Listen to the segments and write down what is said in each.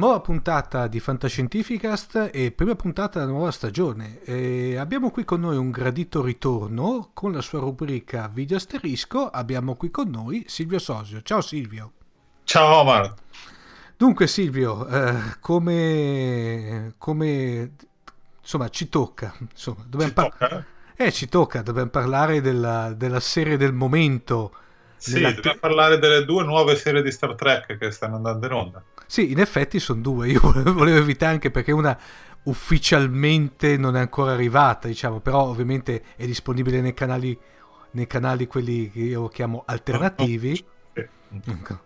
Nuova puntata di Fantascientificast e prima puntata della nuova stagione. E abbiamo qui con noi un gradito ritorno con la sua rubrica Video Asterisco. Abbiamo qui con noi Silvio Sosio. Ciao Silvio. Ciao Omar. Dunque Silvio, eh, come, come, insomma ci tocca, insomma, ci, par- tocca? Eh, ci tocca, dobbiamo parlare della, della serie del momento. Sì, dobbiamo te- parlare delle due nuove serie di Star Trek che stanno andando in onda. Sì, in effetti sono due. Io volevo evitare anche perché una ufficialmente non è ancora arrivata, diciamo, però ovviamente è disponibile nei canali, nei canali quelli che io chiamo alternativi. Ecco.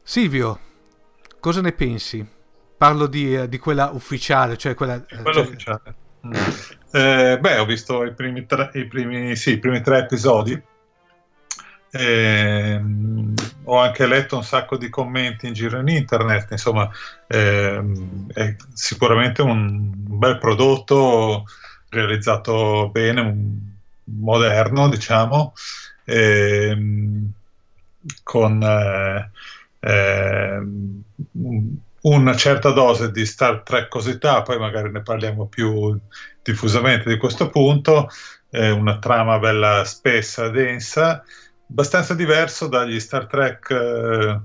Silvio, cosa ne pensi? Parlo di, di quella ufficiale, cioè quella... quella cioè... ufficiale. Mm. Eh, beh, ho visto i primi tre, i primi, sì, i primi tre episodi eh, ho anche letto un sacco di commenti in giro in internet, insomma eh, è sicuramente un bel prodotto realizzato bene, moderno diciamo, eh, con eh, ehm, una certa dose di Star Trek cosità, poi magari ne parliamo più diffusamente di questo punto, una trama bella spessa, densa, abbastanza diverso dagli Star Trek eh,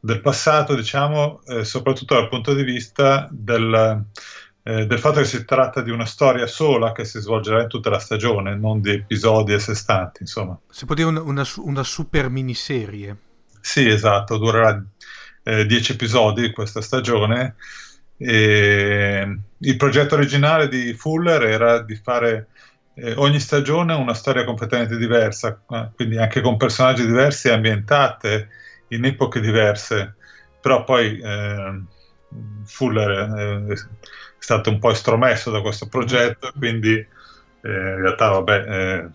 del passato, diciamo, eh, soprattutto dal punto di vista del, eh, del, fatto che si tratta di una storia sola che si svolgerà in tutta la stagione, non di episodi a sé stanti, insomma. Si può dire una, una, una super miniserie. Sì, esatto, durerà eh, dieci episodi questa stagione. E il progetto originale di Fuller era di fare eh, ogni stagione ha una storia completamente diversa, eh, quindi anche con personaggi diversi e ambientate in epoche diverse, però poi eh, Fuller è stato un po' estromesso da questo progetto, quindi eh, in realtà vabbè, eh,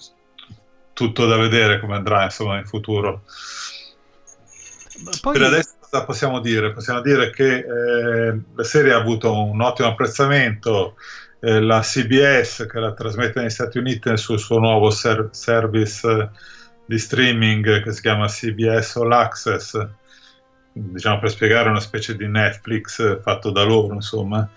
tutto da vedere come andrà insomma in futuro. Poi... Per adesso cosa possiamo dire? Possiamo dire che eh, la serie ha avuto un ottimo apprezzamento, eh, la CBS che la trasmette negli Stati Uniti sul suo nuovo ser- service eh, di streaming che si chiama CBS All Access, diciamo per spiegare una specie di Netflix eh, fatto da loro, insomma,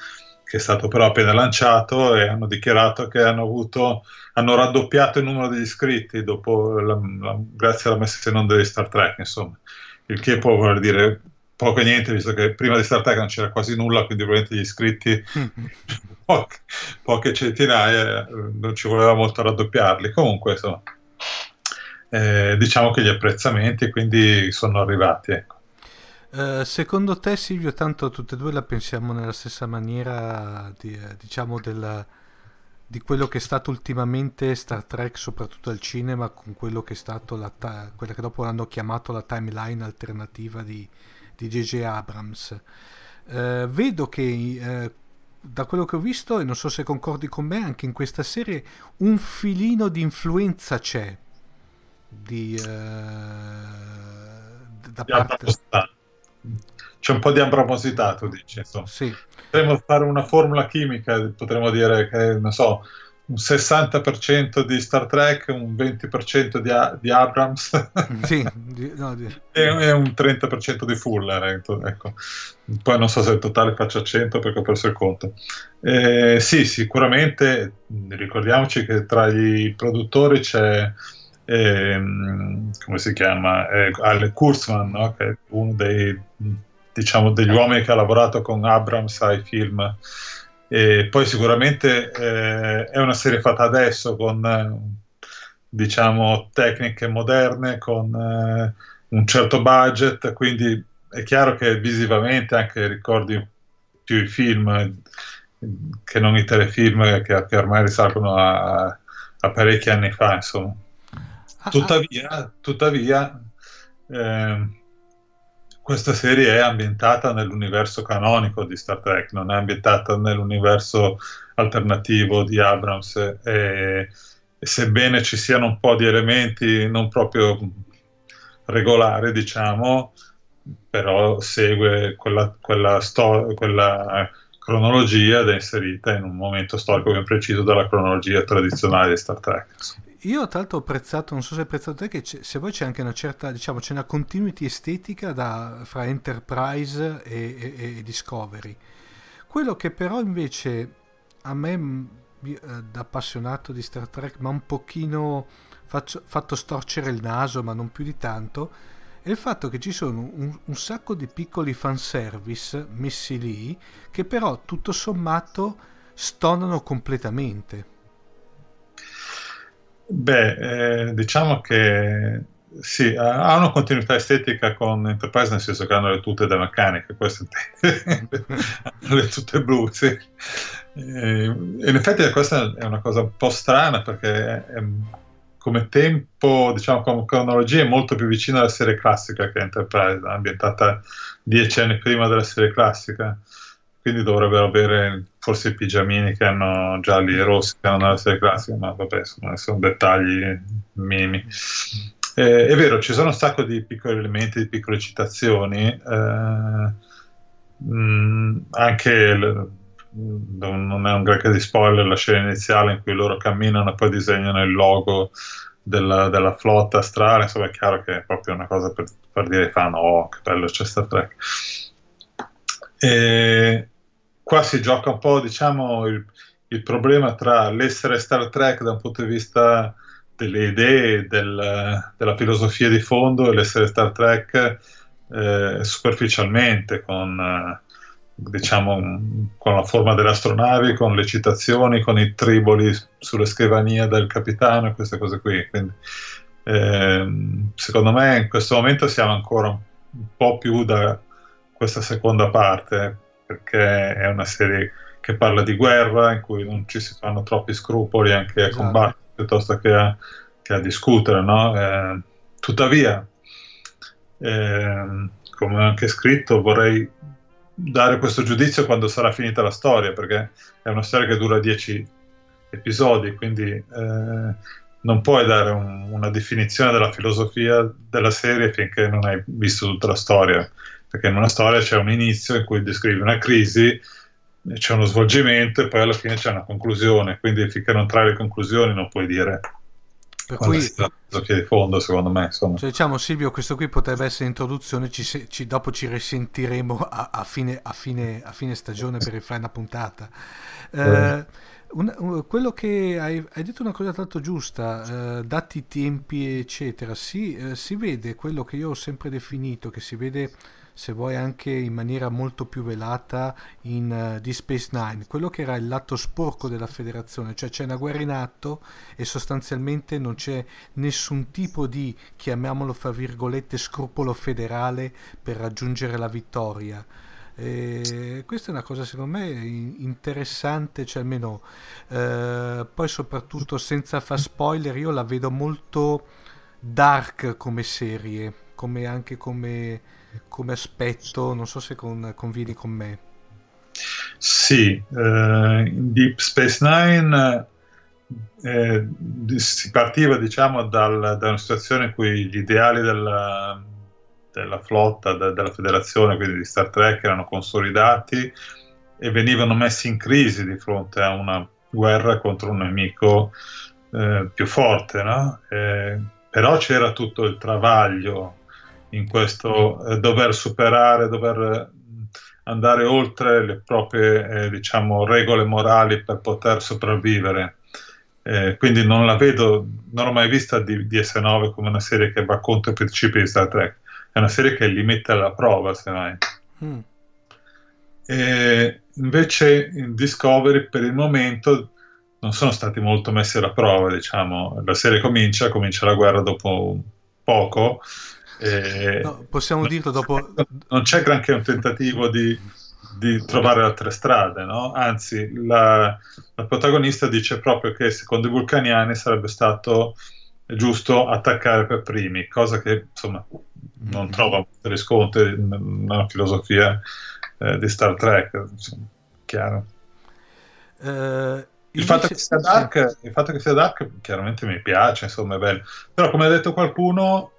che è stato però appena lanciato e hanno dichiarato che hanno avuto hanno raddoppiato il numero degli iscritti la, la, grazie alla messa in onda di Star Trek, insomma. Il che può voler dire poco e niente, visto che prima di Star Trek non c'era quasi nulla, quindi probabilmente gli iscritti poche, poche, centinaia, non ci voleva molto raddoppiarli. Comunque, insomma, eh, diciamo che gli apprezzamenti quindi sono arrivati. Ecco. Uh, secondo te, Silvio, tanto tutte e due la pensiamo nella stessa maniera, di, eh, diciamo, della, di quello che è stato ultimamente Star Trek, soprattutto al cinema, con quello che è stato la ta- quella che dopo hanno chiamato la timeline alternativa di, di J.J. Abrams. Uh, vedo che uh, da quello che ho visto, e non so se concordi con me, anche in questa serie un filino di influenza c'è. Di, uh, da parte... C'è un po' di ambramosità, tu dici. Insomma. Sì. Potremmo fare una formula chimica, potremmo dire che, non so, un 60% di Star Trek, un 20% di, A- di Abrams sì, di, no, di... e, e, un 30% di Fuller. Ecco. ecco. Poi non so se il totale faccia 100 perché ho perso il conto. Eh, sì, sicuramente ricordiamoci che tra i produttori c'è, eh, come si chiama, eh, Alec Kurzman, no? che è uno dei, diciamo, degli uomini che ha lavorato con Abrams ai film e poi sicuramente eh, è una serie fatta adesso con diciamo tecniche moderne, con eh, un certo budget, quindi è chiaro che visivamente anche ricordi più i film che non i telefilm che, che ormai risalgono a, a, parecchi anni fa, insomma. Ah, ah. Tuttavia, tuttavia eh, questa serie è ambientata nell'universo canonico di Star Trek, non è ambientata nell'universo alternativo di Abrams e, e sebbene ci siano un po' di elementi non proprio regolari, diciamo, però segue quella, quella, sto- quella cronologia ed è inserita in un momento storico ben preciso della cronologia tradizionale di Star Trek. Io tra l'altro ho apprezzato, non so se hai apprezzato te, che se vuoi c'è anche una certa, diciamo, c'è una continuity estetica da, fra Enterprise e, e, e, Discovery. Quello che però invece a me, eh, da appassionato di Star Trek, ma un pochino faccio, fatto storcere il naso, ma non più di tanto, è il fatto che ci sono un, un sacco di piccoli fanservice messi lì, che però tutto sommato stonano completamente. Beh, eh, diciamo che sì, ha una continuità estetica con Enterprise, nel senso che hanno le tute da meccanica, questo hanno le tute blu, sì. E, in effetti questa è una cosa un po' strana perché è, come tempo, diciamo come cronologia, è molto più vicina alla serie classica che Enterprise, ambientata dieci anni prima della serie classica quindi dovrebbero avere forse i pigiamini che hanno gialli e rossi che hanno nella serie classica, ma vabbè, insomma, sono dettagli minimi. Eh, è vero, ci sono un sacco di piccoli elementi, di piccole citazioni, eh, mh, mm, anche l- non è un granché di spoiler la scena iniziale in cui loro camminano e poi disegnano il logo della, della flotta astrale, insomma è chiaro che è proprio una cosa per, per dire ai fan, oh che bello c'è Star Trek. E, qua si gioca un po', diciamo, il, il, problema tra l'essere Star Trek da un punto di vista delle idee, del, della filosofia di fondo e l'essere Star Trek eh, superficialmente, con, eh, diciamo, con la forma delle astronavi, con le citazioni, con i triboli sulle scrivanie del capitano e queste cose qui. Quindi, eh, secondo me in questo momento siamo ancora un po' più da questa seconda parte perché è una serie che parla di guerra, in cui non ci si fanno troppi scrupoli anche a esatto. combattere piuttosto che a, che a discutere. No? Eh, tuttavia, eh, come ho anche scritto, vorrei dare questo giudizio quando sarà finita la storia, perché è una storia che dura dieci episodi, quindi eh, non puoi dare un, una definizione della filosofia della serie finché non hai visto tutta la storia perché in una storia c'è un inizio in cui descrivi una crisi, c'è uno svolgimento e poi alla fine c'è una conclusione, quindi finché non trai le conclusioni non puoi dire per cui filosofia di fondo secondo me insomma. Cioè, diciamo Silvio questo qui potrebbe essere introduzione ci, ci, dopo ci risentiremo a, a, fine, a, fine, a, fine, stagione per rifare una puntata. Eh, un, un, quello che hai, hai, detto una cosa tanto giusta eh, dati i tempi eccetera. Si, eh, si vede quello che io ho sempre definito che si vede se vuoi anche in maniera molto più velata in uh, Deep Space Nine, quello che era il lato sporco della federazione, cioè c'è una guerra in atto e sostanzialmente non c'è nessun tipo di, chiamiamolo fra virgolette, scrupolo federale per raggiungere la vittoria. E questa è una cosa secondo me interessante, cioè almeno eh, poi soprattutto senza far spoiler, io la vedo molto dark come serie, come anche come come aspetto, non so se con, convieni con me. Sì, eh, in Deep Space Nine eh, si partiva diciamo dal, da una situazione in cui gli ideali della, della flotta, de, della federazione, quindi di Star Trek, erano consolidati e venivano messi in crisi di fronte a una guerra contro un nemico eh, più forte, no? eh, però c'era tutto il travaglio in questo eh, dover superare, dover andare oltre le proprie eh, diciamo, regole morali per poter sopravvivere. Eh, quindi non la vedo, non ho mai vista di, di, S9 come una serie che va contro i principi di Star Trek, è una serie che li mette alla prova, semmai. Mm. E invece in Discovery per il momento non sono stati molto messi alla prova, diciamo. La serie comincia, comincia la guerra dopo poco eh, no, possiamo dirlo dopo... Non c'è granché un tentativo di, di trovare altre strade, no? anzi la, la, protagonista dice proprio che secondo i vulcaniani sarebbe stato giusto attaccare per primi, cosa che insomma non mm. trova riscontri nella filosofia eh, di Star Trek, insomma, chiaro. Uh, il, fatto dark, il, fatto che sia dark, chiaramente mi piace, insomma è bello, però come ha detto qualcuno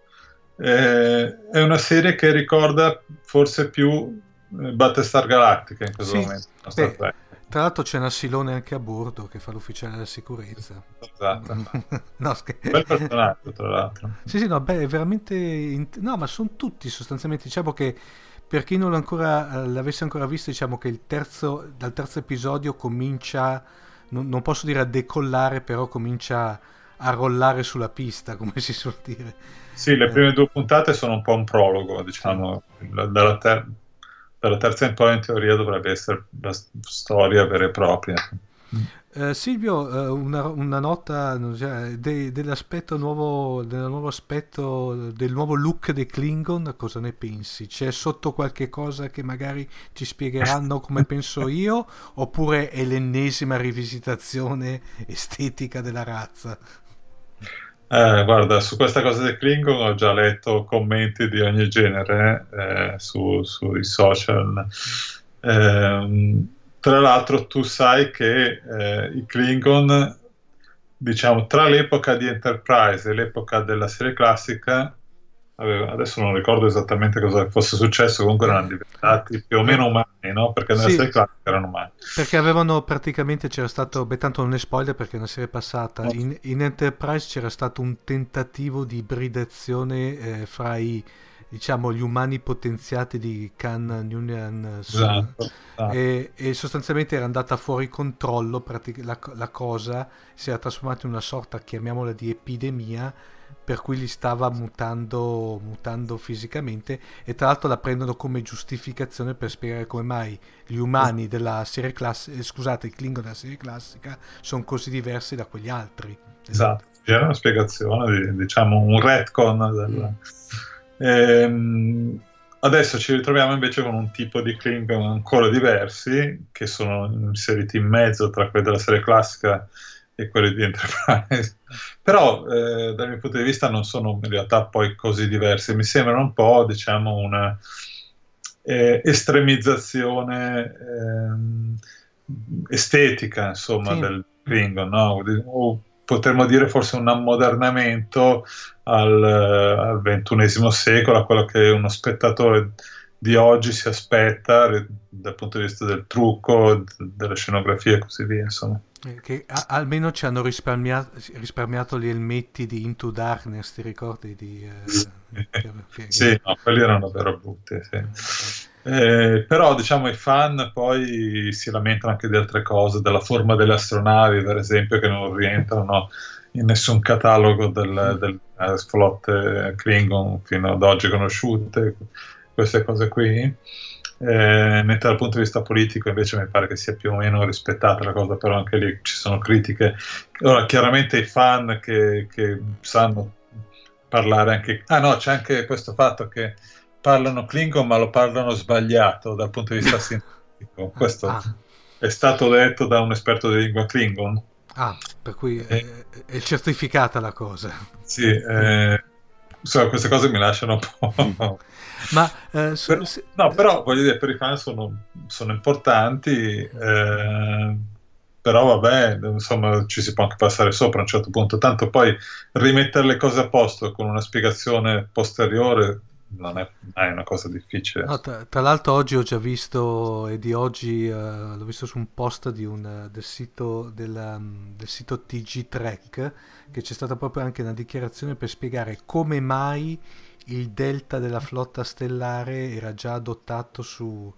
eh, è una serie che ricorda forse più eh, Battlestar Galactica in questo sì, momento. Beh, tra l'altro c'è un assilone anche a bordo che fa l'ufficiale della sicurezza. Esatto. no, scher- Bel personaggio, tra l'altro. Sì, sì, no, beh, è veramente... Int- no, ma sono tutti sostanzialmente, diciamo che per chi non ancora, eh, l'avesse ancora visto, diciamo che il terzo, dal terzo episodio comincia, non, non posso dire a decollare, però comincia a rollare sulla pista, come si suol dire. Sì, le prime due puntate sono un po' un prologo, diciamo, dalla, ter- dalla terza in poi in teoria dovrebbe essere la storia vera e propria. Eh, Silvio, eh, una, una, nota cioè, de, dell'aspetto nuovo, del nuovo aspetto, del nuovo look dei Klingon, cosa ne pensi? C'è sotto qualche cosa che magari ci spiegheranno come penso io, oppure è l'ennesima rivisitazione estetica della razza? Eh, guarda, su questa cosa del Klingon ho già letto commenti di ogni genere eh, su, sui social. Eh, tra l'altro tu sai che eh, i Klingon, diciamo, tra l'epoca di Enterprise e l'epoca della serie classica, adesso non ricordo esattamente cosa fosse successo, comunque erano diventati più o meno umani, no? Perché nella sì, serie classica erano umani. Perché avevano praticamente, c'era stato, beh tanto non è spoiler perché è una serie passata, in, in Enterprise c'era stato un tentativo di ibridazione eh, fra i diciamo gli umani potenziati di Khan Noonien esatto, esatto. e, e, sostanzialmente era andata fuori controllo la, la, cosa si era trasformata in una sorta chiamiamola di epidemia per cui li stava mutando, mutando fisicamente e tra l'altro la prendono come giustificazione per spiegare come mai gli umani della serie classica, eh, scusate, i Klingon della serie classica sono così diversi da quegli altri. Esatto, c'era una spiegazione, diciamo un retcon del... Ehm, adesso ci ritroviamo invece con un tipo di Klingon ancora diversi, che sono inseriti in mezzo tra quelli della serie classica e quelli di Enterprise. Però eh, dal mio punto di vista non sono in realtà poi così diversi, mi sembrano un po' diciamo una eh, estremizzazione eh, estetica insomma sì. del Klingon, no? o potremmo dire forse un ammodernamento al, al XXI secolo, a quello che uno spettatore di oggi si aspetta dal punto di vista del trucco, della scenografia e così via, insomma. Eh, che a- almeno ci hanno risparmiato, risparmiato, gli elmetti di Into Darkness, ti ricordi? Di, eh, che, sì, no, quelli erano davvero brutti. Sì. Eh, però diciamo i fan poi si lamentano anche di altre cose, della forma delle astronavi, per esempio, che non rientrano in nessun catalogo del, delle eh, flotte Klingon fino ad oggi conosciute, queste cose qui. Eh, mentre dal punto di vista politico invece mi pare che sia più o meno rispettata la cosa, però anche lì ci sono critiche. Ora, chiaramente i fan che, che sanno parlare anche... Ah no, c'è anche questo fatto che parlano Klingon ma lo parlano sbagliato dal punto di vista scientifico. Questo ah. è stato detto da un esperto di lingua Klingon. Ah, per cui eh, è, certificata la cosa. Sì, eh, insomma, queste cose mi lasciano un po'... Ma, eh, so, per, se... No, però voglio dire, per i fan sono, sono importanti, eh, però vabbè, insomma, ci si può anche passare sopra a un certo punto. Tanto poi rimettere le cose a posto con una spiegazione posteriore non è, è, una cosa difficile. No, tra, tra, l'altro oggi ho già visto, e di oggi uh, l'ho visto su un post un, del, sito, del, um, del, sito TG Trek, che c'è stata proprio anche una dichiarazione per spiegare come mai il delta della flotta stellare era già adottato su...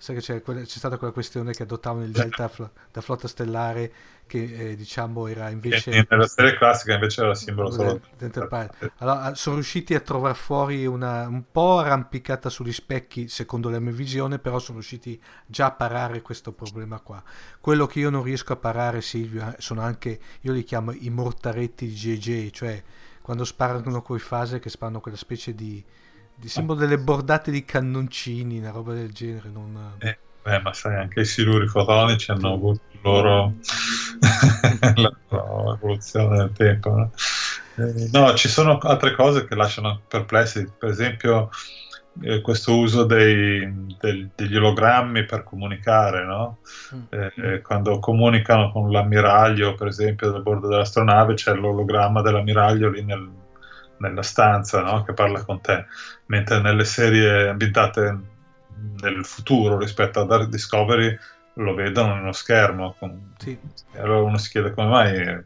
Sai che c'è, c'è stata quella questione che adottavano il delta da flotta stellare che eh, diciamo era invece... E nella serie classica invece era simbolo solo... Allora, sono riusciti a trovare fuori una un po' arrampicata sugli specchi secondo la mia visione, però sono riusciti già a parare questo problema qua. Quello che io non riesco a parare, Silvio, eh, sono anche, io li chiamo i mortaretti di JJ, cioè quando sparano coi fase che sparano quella specie di, di simbolo delle bordate di cannoncini, una roba del genere. Non... Eh, beh, ma sai, anche i siluri fotonici hanno avuto loro la loro evoluzione nel tempo. No? Eh, no, ci sono altre cose che lasciano perplessi, per esempio eh, questo uso dei, del, degli ologrammi per comunicare, no? Mm. Eh, eh, quando comunicano con l'ammiraglio, per esempio, dal bordo dell'astronave, c'è l'ologramma dell'ammiraglio lì nel, nella stanza no? che parla con te, mentre nelle serie ambientate nel futuro rispetto a Dark Discovery lo vedono nello schermo. Con... Sì. Allora uno si chiede come mai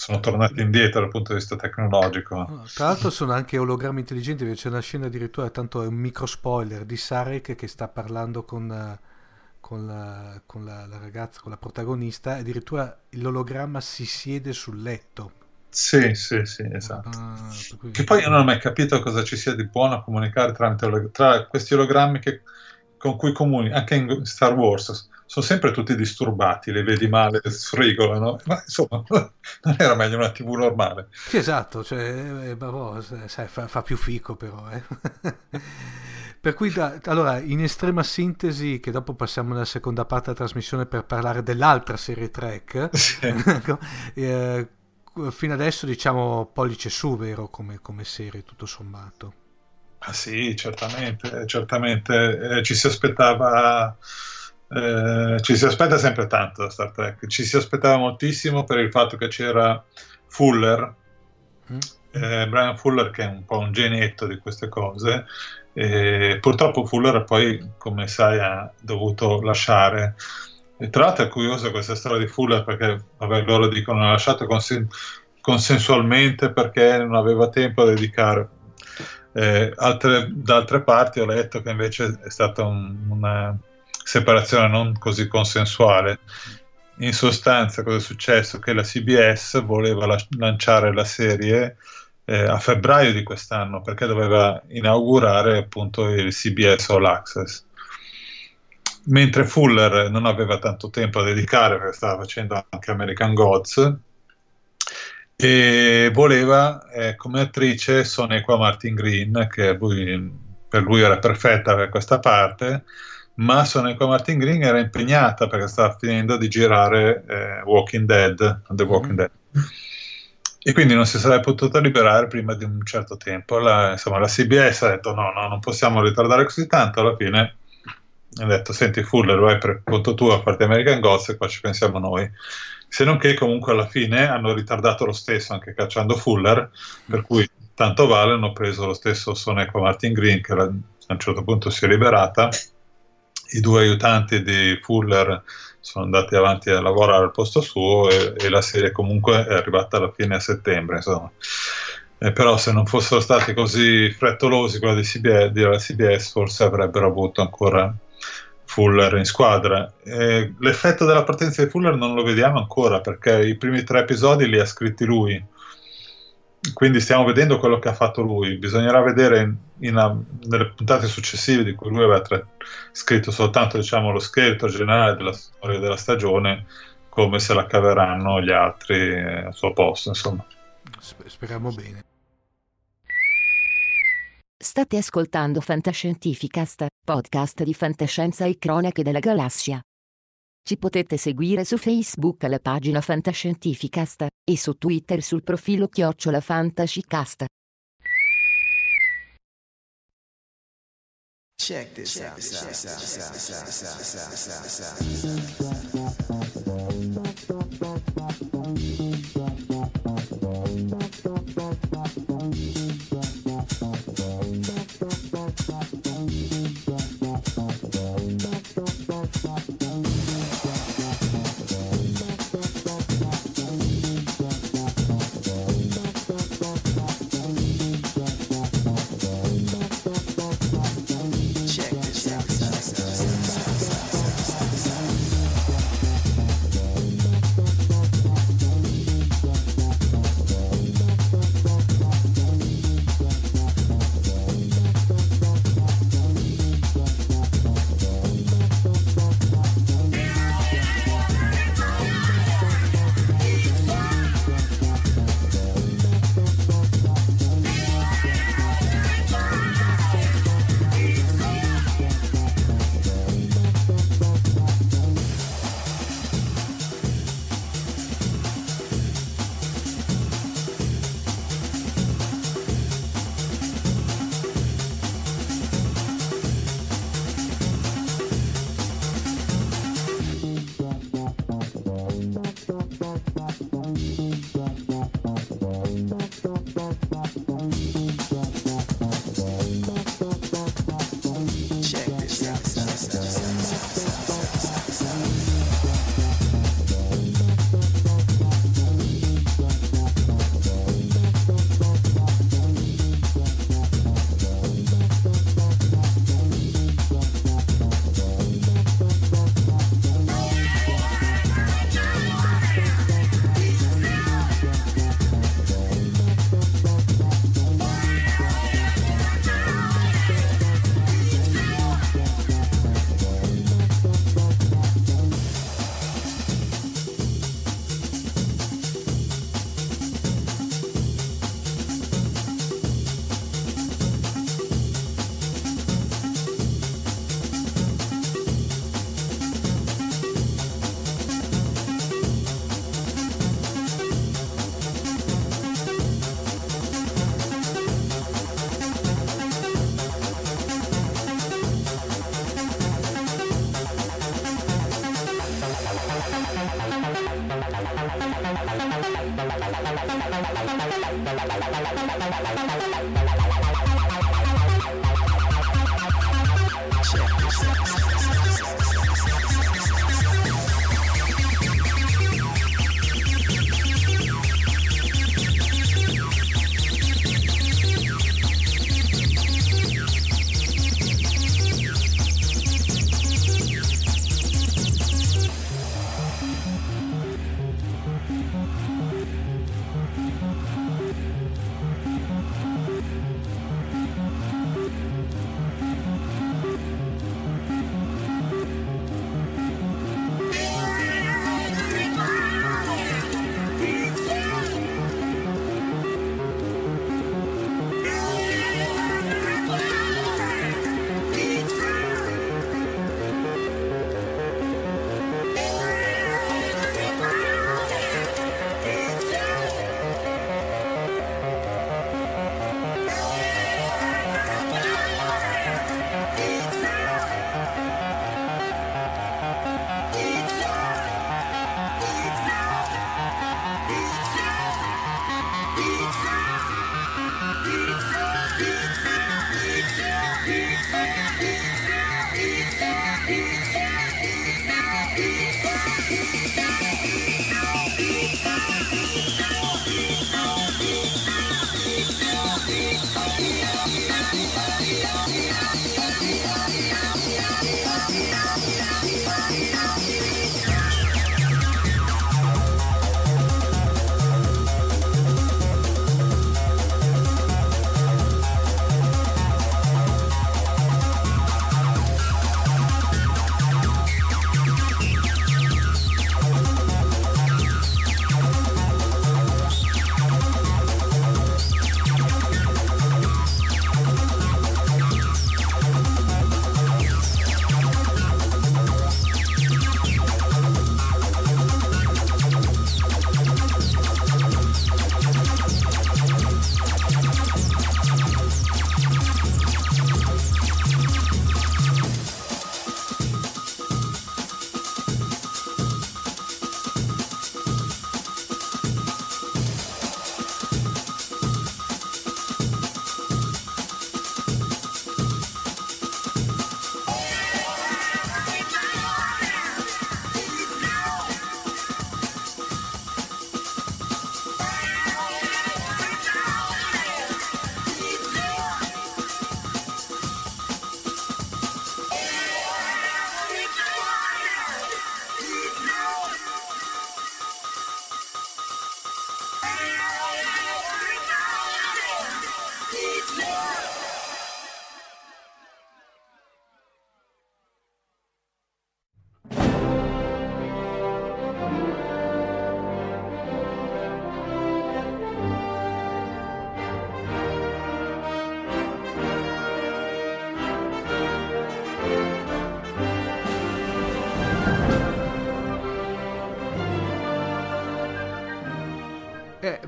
sono tornati indietro dal punto di vista tecnologico. Tra l'altro sono anche ologrammi intelligenti, c'è una scena addirittura, tanto è un micro spoiler di Sarek che sta parlando con, con, la, con la, la, ragazza, con la protagonista, addirittura l'ologramma si siede sul letto. Sì, sì, sì, esatto. Ah, che poi io non ho mai capito cosa ci sia di buono a comunicare tramite, tra questi ologrammi che, con cui comuni, anche in Star Wars sono sempre tutti disturbati, le vedi male, sfrigolano, ma insomma non era meglio una tv normale. Sì, esatto, cioè, eh, boh, sai, fa, fa, più fico però. Eh. per cui, da, allora, in estrema sintesi, che dopo passiamo nella seconda parte della trasmissione per parlare dell'altra serie Trek, sì. Ecco, eh, fino adesso diciamo pollice su, vero, come, come serie, tutto sommato. Ah sì, certamente, certamente, eh, ci si aspettava eh, ci si aspetta sempre tanto da Star Trek, ci si aspettava moltissimo per il fatto che c'era Fuller, mm. eh, Brian Fuller che è un po' un genetto di queste cose, e purtroppo Fuller poi, come sai, ha dovuto lasciare. E tra l'altro è curiosa questa storia di Fuller perché vabbè, loro dicono ha lasciato consen- consensualmente perché non aveva tempo da dedicare. Eh, altre, da altre parti ho letto che invece è stata un, una, separazione non così consensuale. In sostanza, cosa è successo? Che la CBS voleva la- lanciare la serie eh, a febbraio di quest'anno perché doveva inaugurare appunto il CBS All Access. Mentre Fuller non aveva tanto tempo a dedicare perché stava facendo anche American Gods e voleva eh, come attrice Sonequa Martin Green che lui, per lui era perfetta per questa parte ma Soneco Martin Green era impegnata perché stava finendo di girare eh, Walking Dead, The Walking mm. Dead. E quindi non si sarebbe potuta liberare prima di un certo tempo. La, insomma, la CBS ha detto: no, no, non possiamo ritardare così tanto. Alla fine ha detto: Senti, Fuller, vai per conto tuo a parte American Gods e qua ci pensiamo noi. Se non che comunque alla fine hanno ritardato lo stesso anche cacciando Fuller, per cui tanto vale, hanno preso lo stesso Soneco Martin Green che a un certo punto si è liberata i due aiutanti di Fuller sono andati avanti a lavorare al posto suo e, e la serie comunque è arrivata alla fine a settembre. Insomma. Eh, però se non fossero stati così frettolosi quelli di CBS, della CBS forse avrebbero avuto ancora Fuller in squadra. Eh, l'effetto della partenza di Fuller non lo vediamo ancora perché i primi tre episodi li ha scritti lui quindi stiamo vedendo quello che ha fatto lui. Bisognerà vedere in, in, nelle puntate successive di cui lui aveva tre, scritto soltanto diciamo, lo scheletro generale della storia della stagione, come se la caveranno gli altri eh, al suo posto. Insomma. Speriamo bene. State ascoltando Fantascientificast, podcast di fantascienza e cronache della galassia. Ci potete seguire su Facebook alla pagina Fantascientificast e su Twitter sul profilo Chiocciola Fantascicast. Check this out.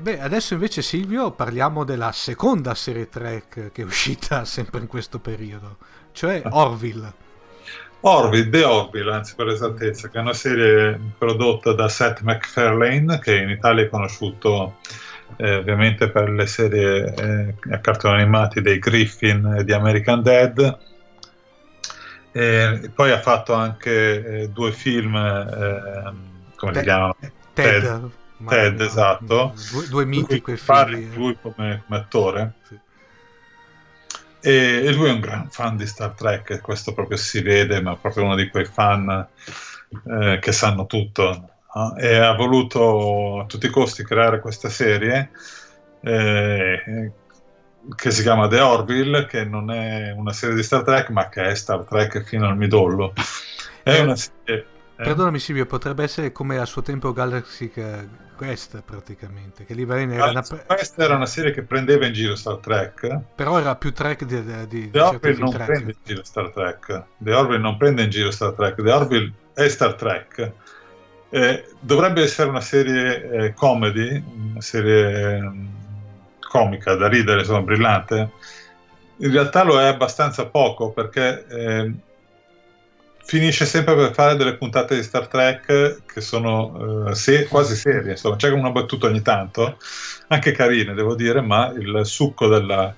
Beh, adesso invece Silvio parliamo della seconda serie track che è uscita sempre in questo periodo, cioè Orville. Orville, The Orville, anzi per esattezza, che è una serie prodotta da Seth MacFarlane, che in Italia è conosciuto eh, ovviamente per le serie eh, a cartoni animati dei Griffin e di American Dead. E poi ha fatto anche eh, due film, eh, come Te- si chiamano? Ted. Ted Ted, esatto. Due, due miti quei figli. Lui come, come attore. Sì. E, e, lui è un gran fan di Star Trek, questo proprio si vede, ma proprio uno di quei fan eh, che sanno tutto. No? E ha voluto a tutti i costi creare questa serie eh, che si chiama The Orville, che non è una serie di Star Trek, ma che è Star Trek fino al midollo. È una serie eh? Perdonami Silvio, potrebbe essere come a suo tempo Galaxy Quest praticamente, che lì era una... Quest era una serie che prendeva in giro Star Trek. Però era più Trek di, di, The Orville non track. prende in giro Star Trek. The Orville non prende in giro Star Trek. The Orville è Star Trek. Eh, dovrebbe essere una serie eh, comedy, una serie um, comica da ridere, insomma, brillante. In realtà lo è abbastanza poco perché... Eh, finisce sempre per fare delle puntate di Star Trek che sono uh, se- quasi serie, insomma, c'è una battuta ogni tanto, anche carine devo dire, ma il succo della,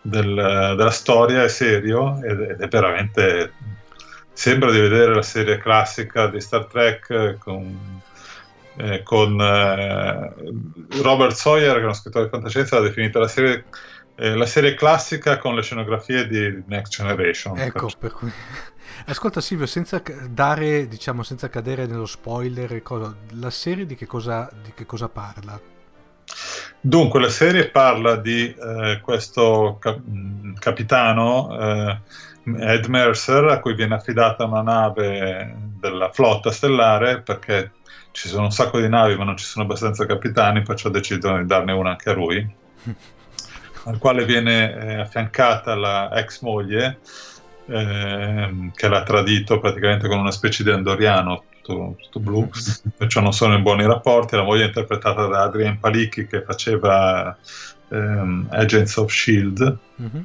del, della storia è serio ed, ed, è veramente... sembra di vedere la serie classica di Star Trek con, eh, con eh, Robert Sawyer, che è uno scrittore di fantascienza, l'ha definita la serie eh, la serie classica con le scenografie di Next Generation. Ecco, per cui... Ascolta Silvio, senza dare, diciamo, senza cadere nello spoiler, cosa, la serie di che cosa, di che cosa parla? Dunque, la serie parla di eh, questo cap- mm, capitano eh, Ed Mercer a cui viene affidata una nave della flotta stellare perché ci sono un sacco di navi ma non ci sono abbastanza capitani, perciò decidono di darne una anche a lui, al quale viene eh, affiancata la ex moglie Ehm, che l'ha tradito praticamente con una specie di andoriano tutto, tutto blu, perciò non sono in buoni rapporti. La moglie è interpretata da Adrian Palicchi che faceva ehm, Agents of Shield. Mm-hmm.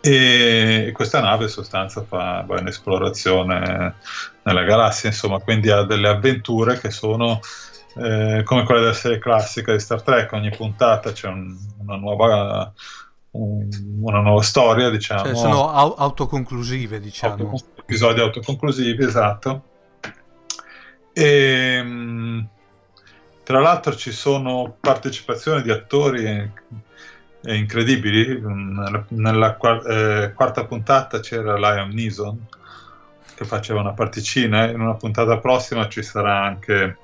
E questa nave in sostanza fa va in esplorazione nella galassia, insomma, quindi ha delle avventure che sono eh, come quelle della serie classica di Star Trek. Ogni puntata c'è un, una nuova una nuova storia, diciamo. Cioè, sono au- autoconclusive, diciamo. Auto, episodi autoconclusivi, esatto. E, ehm, tra l'altro ci sono partecipazioni di attori incredibili. Nella, nella eh, quarta puntata c'era Liam Neeson che faceva una particina. In una puntata prossima ci sarà anche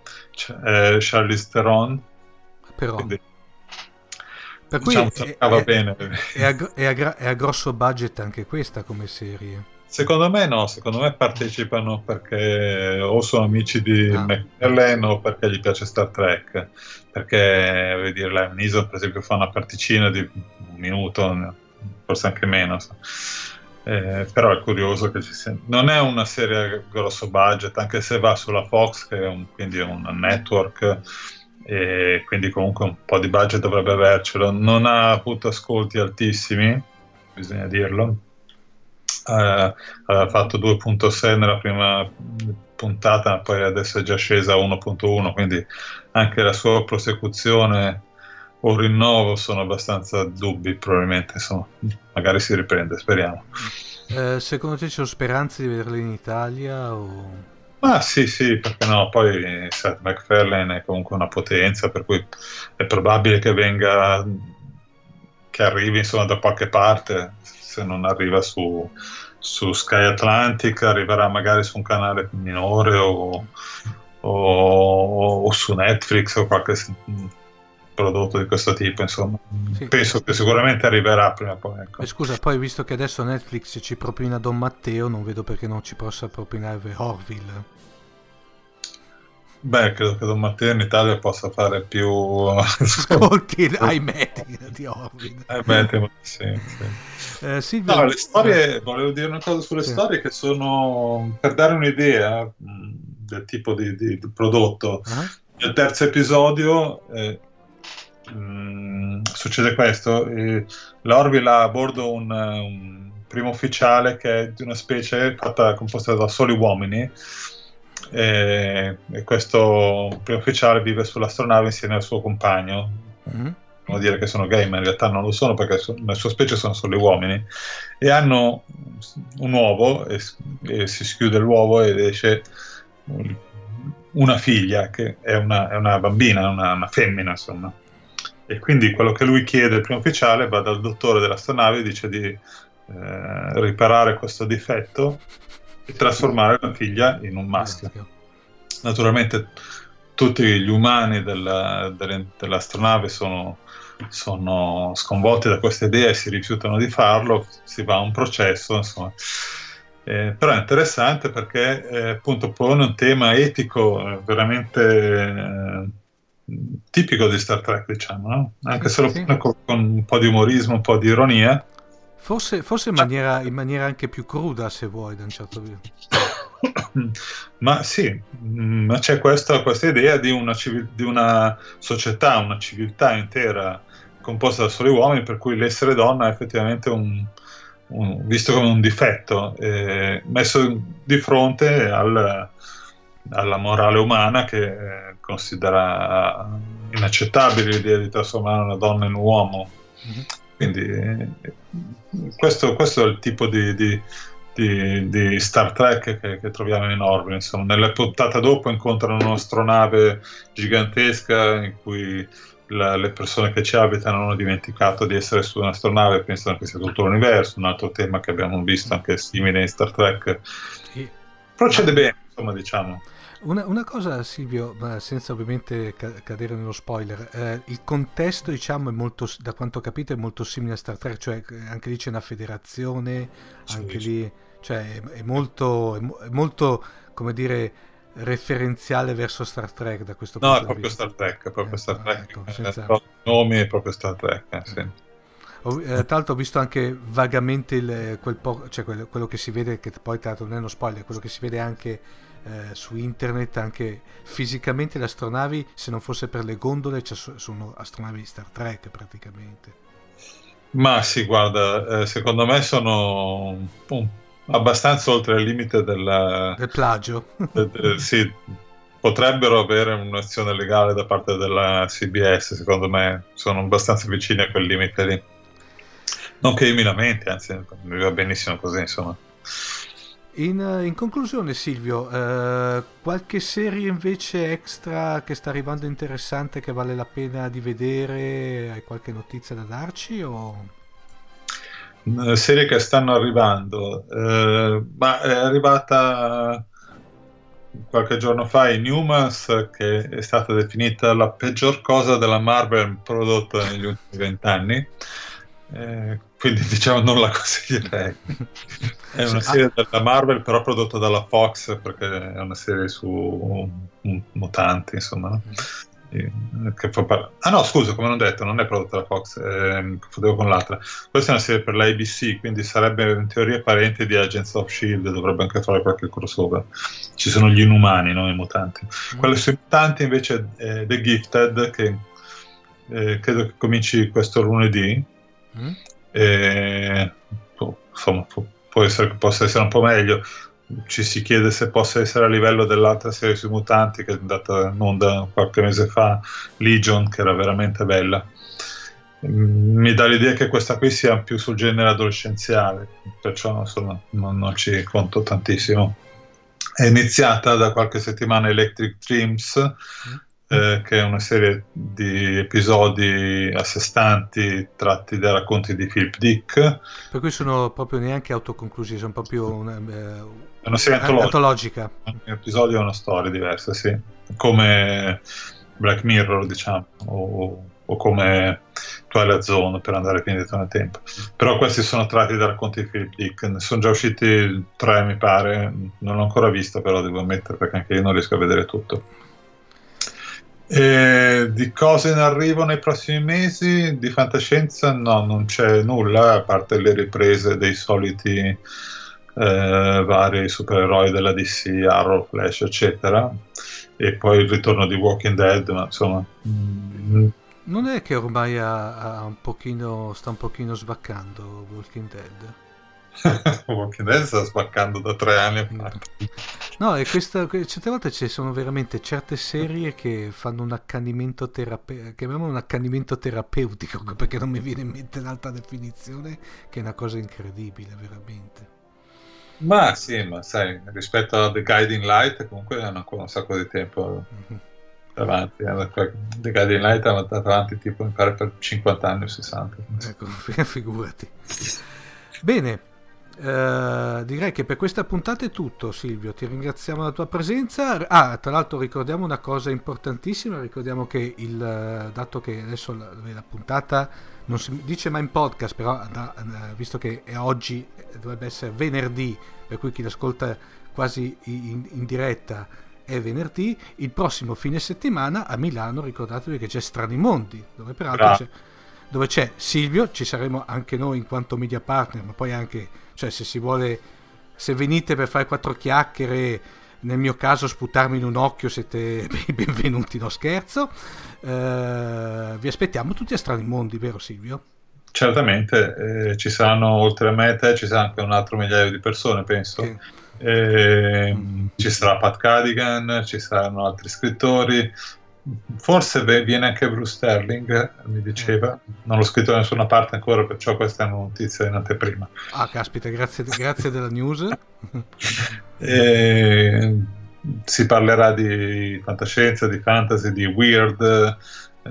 eh, Charlize Theron. Però. Quindi, per cui diciamo, è, è, bene. È a, è, a, è a grosso budget anche questa come serie. Secondo me no, secondo me partecipano perché o sono amici di ah. McFarlane o perché gli piace Star Trek. Perché, vuol dire, Liam Neeson per esempio fa una particina di un minuto, forse anche meno. So. Eh, però è curioso che ci sia. Non è una serie a grosso budget, anche se va sulla Fox, che è un, quindi è un network e quindi comunque un po' di budget dovrebbe avercelo. Non ha avuto ascolti altissimi, bisogna dirlo. Uh, fatto 2.6 nella prima puntata, ma poi adesso è già scesa a 1.1, quindi anche la sua prosecuzione o rinnovo sono abbastanza dubbi, probabilmente, insomma, magari si riprende, speriamo. Eh, secondo te sono speranze di vederla in Italia? O... Ah sì, sì, perché no? Poi Seth MacFarlane è comunque una potenza, per cui è probabile che venga, che arrivi insomma da qualche parte, se non arriva su, su Sky Atlantic, arriverà magari su un canale minore o, o, o su Netflix o qualche prodotto di questo tipo, insomma. Sì. Penso che sicuramente arriverà prima o poi. Ecco. Scusa, poi visto che adesso Netflix ci propina Don Matteo, non vedo perché non ci possa propinare Orville. Beh, credo che Don Matteo in Italia possa fare più ascolti ahimè di Orville. Ahimè, sì, sì. Eh, Silvio... No, le storie, eh. volevo dire una cosa sulle sì. storie che sono per dare un'idea mh, del tipo di, di, di prodotto. Uh-huh. Nel terzo episodio eh, mh, succede questo: eh, l'Orville ha a bordo un, un, primo ufficiale che è di una specie fatta composta da soli uomini. E, e questo primo ufficiale vive sull'astronave insieme al suo compagno. Mm-hmm vuol dire che sono gay, ma in realtà non lo sono perché nella sua specie sono solo uomini e hanno un uovo e, e, si schiude l'uovo ed esce una figlia che è una, è una bambina, una, una, femmina insomma. E quindi quello che lui chiede al primo ufficiale va dal dottore dell'astronave e dice di eh, riparare questo difetto e trasformare la figlia in un maschio. Naturalmente tutti gli umani della, dell'astronave sono, sono, sconvolti da questa idea e si rifiutano di farlo, si va a un processo, insomma. Eh, però è interessante perché eh, appunto pone un tema etico eh, veramente eh, tipico di Star Trek, diciamo, no? anche se lo sì. con, con, un po' di umorismo, un po' di ironia. Forse, forse in, maniera, in, maniera, anche più cruda, se vuoi, da un certo punto. ma sì, mm, ma c'è questa, questa idea di una, civil, di una, società, una civiltà intera composta da soli uomini, per cui l'essere donna è effettivamente un, un, visto come un difetto, eh, messo di fronte al, alla morale umana che eh, considera inaccettabile l'idea di trasformare una donna in un uomo. Mm-hmm. Quindi eh, questo, questo, è il tipo di, di, di, di Star Trek che, che, troviamo in Orville. Insomma, nella puntata dopo incontrano un'astronave gigantesca in cui la, le persone che ci abitano hanno dimenticato di essere su un'astronave e pensano che sia tutto l'universo, un altro tema che abbiamo visto anche simile in Star Trek. Procede bene, insomma, diciamo. Una, una, cosa Silvio, senza ovviamente cadere nello spoiler, eh, il contesto diciamo è molto, da quanto ho capito è molto simile a Star Trek, cioè eh, anche lì c'è una federazione, sì, anche sì. lì cioè, è, è, molto, è, molto, come dire, referenziale verso Star Trek da questo no, punto di vista. No, è proprio Star Trek, è proprio eh, Star Trek, ecco, eh, senza... eh, nomi è proprio Star Trek, eh, sì. Ho, eh, tra l'altro ho visto anche vagamente il, quel po- cioè quello, quello, che si vede, che poi tra l'altro non è uno spoiler, quello che si vede anche eh, su internet, anche fisicamente le astronavi, se non fosse per le gondole, cioè, sono astronavi di Star Trek praticamente. Ma sì, guarda, eh, secondo me sono un, abbastanza oltre il limite del, del plagio. De, de, sì, potrebbero avere un'azione legale da parte della CBS, secondo me sono abbastanza vicini a quel limite lì. Non che io mi lamenti, anzi mi va benissimo così, insomma. In, in conclusione, Silvio, eh, qualche serie invece extra che sta arrivando interessante che vale la pena di vedere? Hai qualche notizia da darci? O... Eh, serie che stanno arrivando, eh, ma è arrivata qualche giorno fa in Humans, che è stata definita la peggior cosa della Marvel prodotta negli ultimi vent'anni. Eh, quindi diciamo non la consiglierei. È una serie della Marvel però prodotta dalla Fox perché è una serie su mutanti, insomma. No? Par- ah no, scusa, come non detto, non è prodotta dalla Fox, eh, confondevo con l'altra. Questa è una serie per la ABC, quindi sarebbe in teoria parente di Agents of S.H.I.E.L.D., dovrebbe anche fare qualche crossover. Ci sono gli inumani, non i mutanti. Mm. Quella sui mutanti invece è The Gifted, che eh, credo che cominci questo lunedì. Mm. E, boh, insomma, può essere, possa essere un po' meglio ci si chiede se possa essere a livello dell'altra serie sui mutanti che è andata in onda qualche mese fa, Legion, che era veramente bella. Mm, mi dà l'idea che questa qui sia più sul genere adolescenziale, perciò insomma non, non ci conto tantissimo. È iniziata da qualche settimana Electric Dreams, mm. Eh, che è una serie di episodi a sé stanti tratti dai racconti di Philip Dick. Per cui sono proprio neanche autoconclusivi, sono proprio una, eh, una serie antologica. antologica. Ogni episodio è una storia diversa, sì. Come Black Mirror, diciamo, o, o come Twilight Zone per andare più indietro nel tempo. Però questi sono tratti da racconti di Philip Dick. Ne sono già usciti tre, mi pare. Non l'ho ancora visto, però devo ammettere perché anche io non riesco a vedere tutto. E di cose in arrivo nei prossimi mesi di fantascienza no, non c'è nulla a parte le riprese dei soliti eh, vari supereroi della DC, Arrow, Flash, eccetera, e poi il ritorno di Walking Dead, ma insomma... Mm. Non è che ormai ha, ha un pochino, sta un pochino svaccando Walking Dead? Walking Dead sta svaccando da tre anni. No, e questa, certe volte ci sono veramente certe serie che fanno un accanimento terapeutico, chiamiamolo un accanimento terapeutico, perché non mi viene in mente un'altra definizione, che è una cosa incredibile, veramente. Ma sì, ma sai, rispetto a The Guiding Light comunque hanno ancora un sacco di tempo mm-hmm. davanti. The Guiding Light hanno andato avanti tipo mi pare per 50 anni o 60. Ecco, figurati. Bene, Uh, direi che per questa puntata è tutto Silvio, ti ringraziamo della tua presenza. Ah, tra l'altro ricordiamo una cosa importantissima, ricordiamo che il dato che adesso la, la puntata non si dice mai in podcast, però da, visto che è oggi dovrebbe essere venerdì, per cui chi l'ascolta quasi in, in diretta è venerdì, il prossimo fine settimana a Milano ricordatevi che c'è Strani Mondi, dove peraltro c'è, dove c'è Silvio, ci saremo anche noi in quanto media partner, ma poi anche cioè, se si vuole, se venite per fare quattro chiacchiere, nel mio caso sputarmi in un occhio, siete benvenuti, no scherzo. Uh, vi aspettiamo tutti a Strani Mondi, vero Silvio? certamente eh, ci saranno oltre a me e te ci sarà anche un altro migliaio di persone penso Sì. Eh, Mm. ci sarà Pat Cadigan ci saranno altri scrittori forse viene anche Bruce Sterling mi diceva non l'ho scritto da nessuna parte ancora perciò questa è una notizia in anteprima Ah, caspita, grazie, grazie della news. E si parlerà di fantascienza, di fantasy, di weird,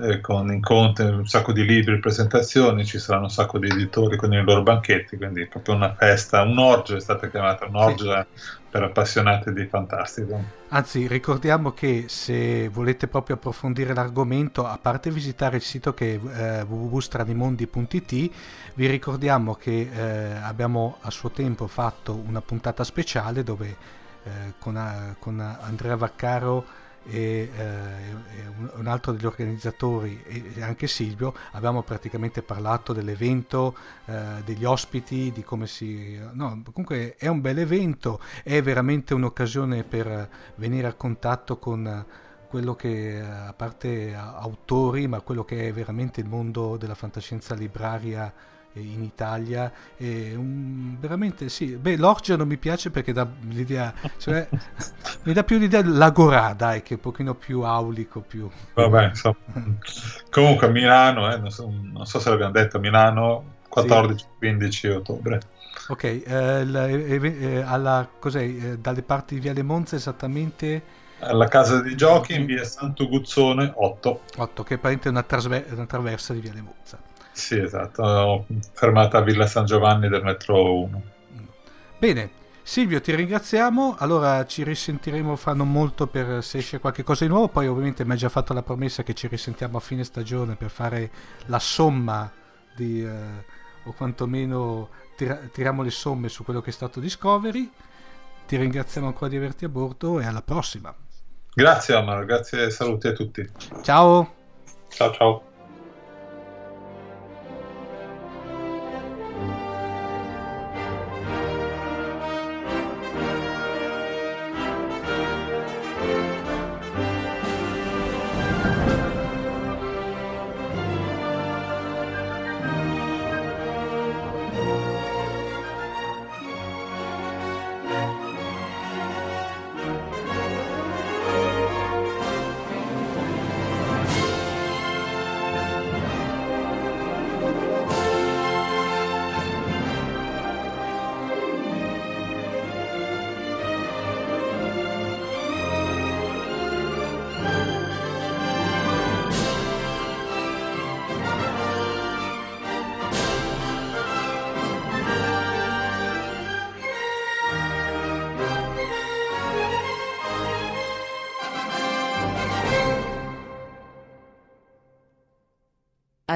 eh, con incontri, un sacco di libri, presentazioni, ci saranno un sacco di editori con i loro banchetti, quindi proprio una festa, un'orgia è stata chiamata, un'orgia per appassionati di fantastico. Anzi, ricordiamo che se volete proprio approfondire l'argomento, a parte visitare il sito che è eh, www.stranimondi.it, vi ricordiamo che eh, abbiamo a suo tempo fatto una puntata speciale dove eh, con, eh, con Andrea Vaccaro e, eh, un, altro degli organizzatori e anche Silvio abbiamo praticamente parlato dell'evento, eh, degli ospiti, di come si... No, comunque è un bel evento, è veramente un'occasione per venire a contatto con quello che, a parte autori, ma quello che è veramente il mondo della fantascienza libraria in Italia. Un- veramente sì, beh, l'orgia non mi piace perché dà l'idea, cioè, mi dà più l'idea dell'agorà, dai, che è un pochino più aulico, più... Vabbè, insomma. Comunque a Milano, eh, non, so, non so se l'abbiamo detto, Milano 14-15 ottobre. Ok, eh, la- eh, eh, alla, cos'è, eh, dalle parti di Viale Monza esattamente Alla casa di giochi in via Santo Guzzone 8. 8, che è una, trasve- una traversa di Viale Monza. Sì, esatto, fermata a Villa San Giovanni del metro 1. Bene, Silvio, ti ringraziamo. Allora ci risentiremo fra non molto per se esce qualche cosa di nuovo. Poi, ovviamente, mi hai già fatto la promessa che ci risentiamo a fine stagione per fare la somma di, eh, o quantomeno tira- tiriamo le somme su quello che è stato Discovery. Ti ringraziamo ancora di averti a bordo e alla prossima. Grazie Omar, grazie e saluti a tutti. Ciao! Ciao ciao.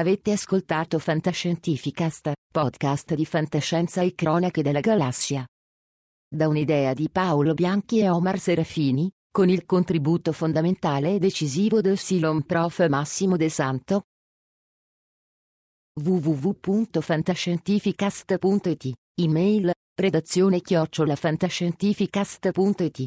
Avete ascoltato Fantascientificast, podcast di fantascienza e cronache della galassia. Da un'idea di Paolo Bianchi e Omar Serafini, con il contributo fondamentale e decisivo del Silon Prof. Massimo De Santo. www.fantascientificast.it, email, redazione chiocciolafantascientificast.it.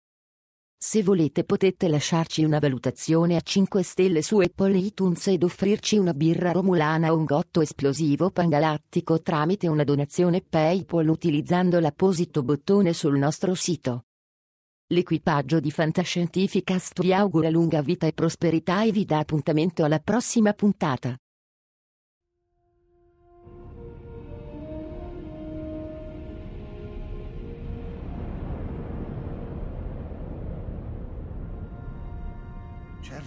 Se volete potete lasciarci una valutazione a 5 stelle su Apple iTunes ed offrirci una birra romulana o un gotto esplosivo pangalattico tramite una donazione PayPal utilizzando l'apposito bottone sul nostro sito. L'equipaggio di Fantascientificast vi augura lunga vita e prosperità e vi dà appuntamento alla prossima puntata.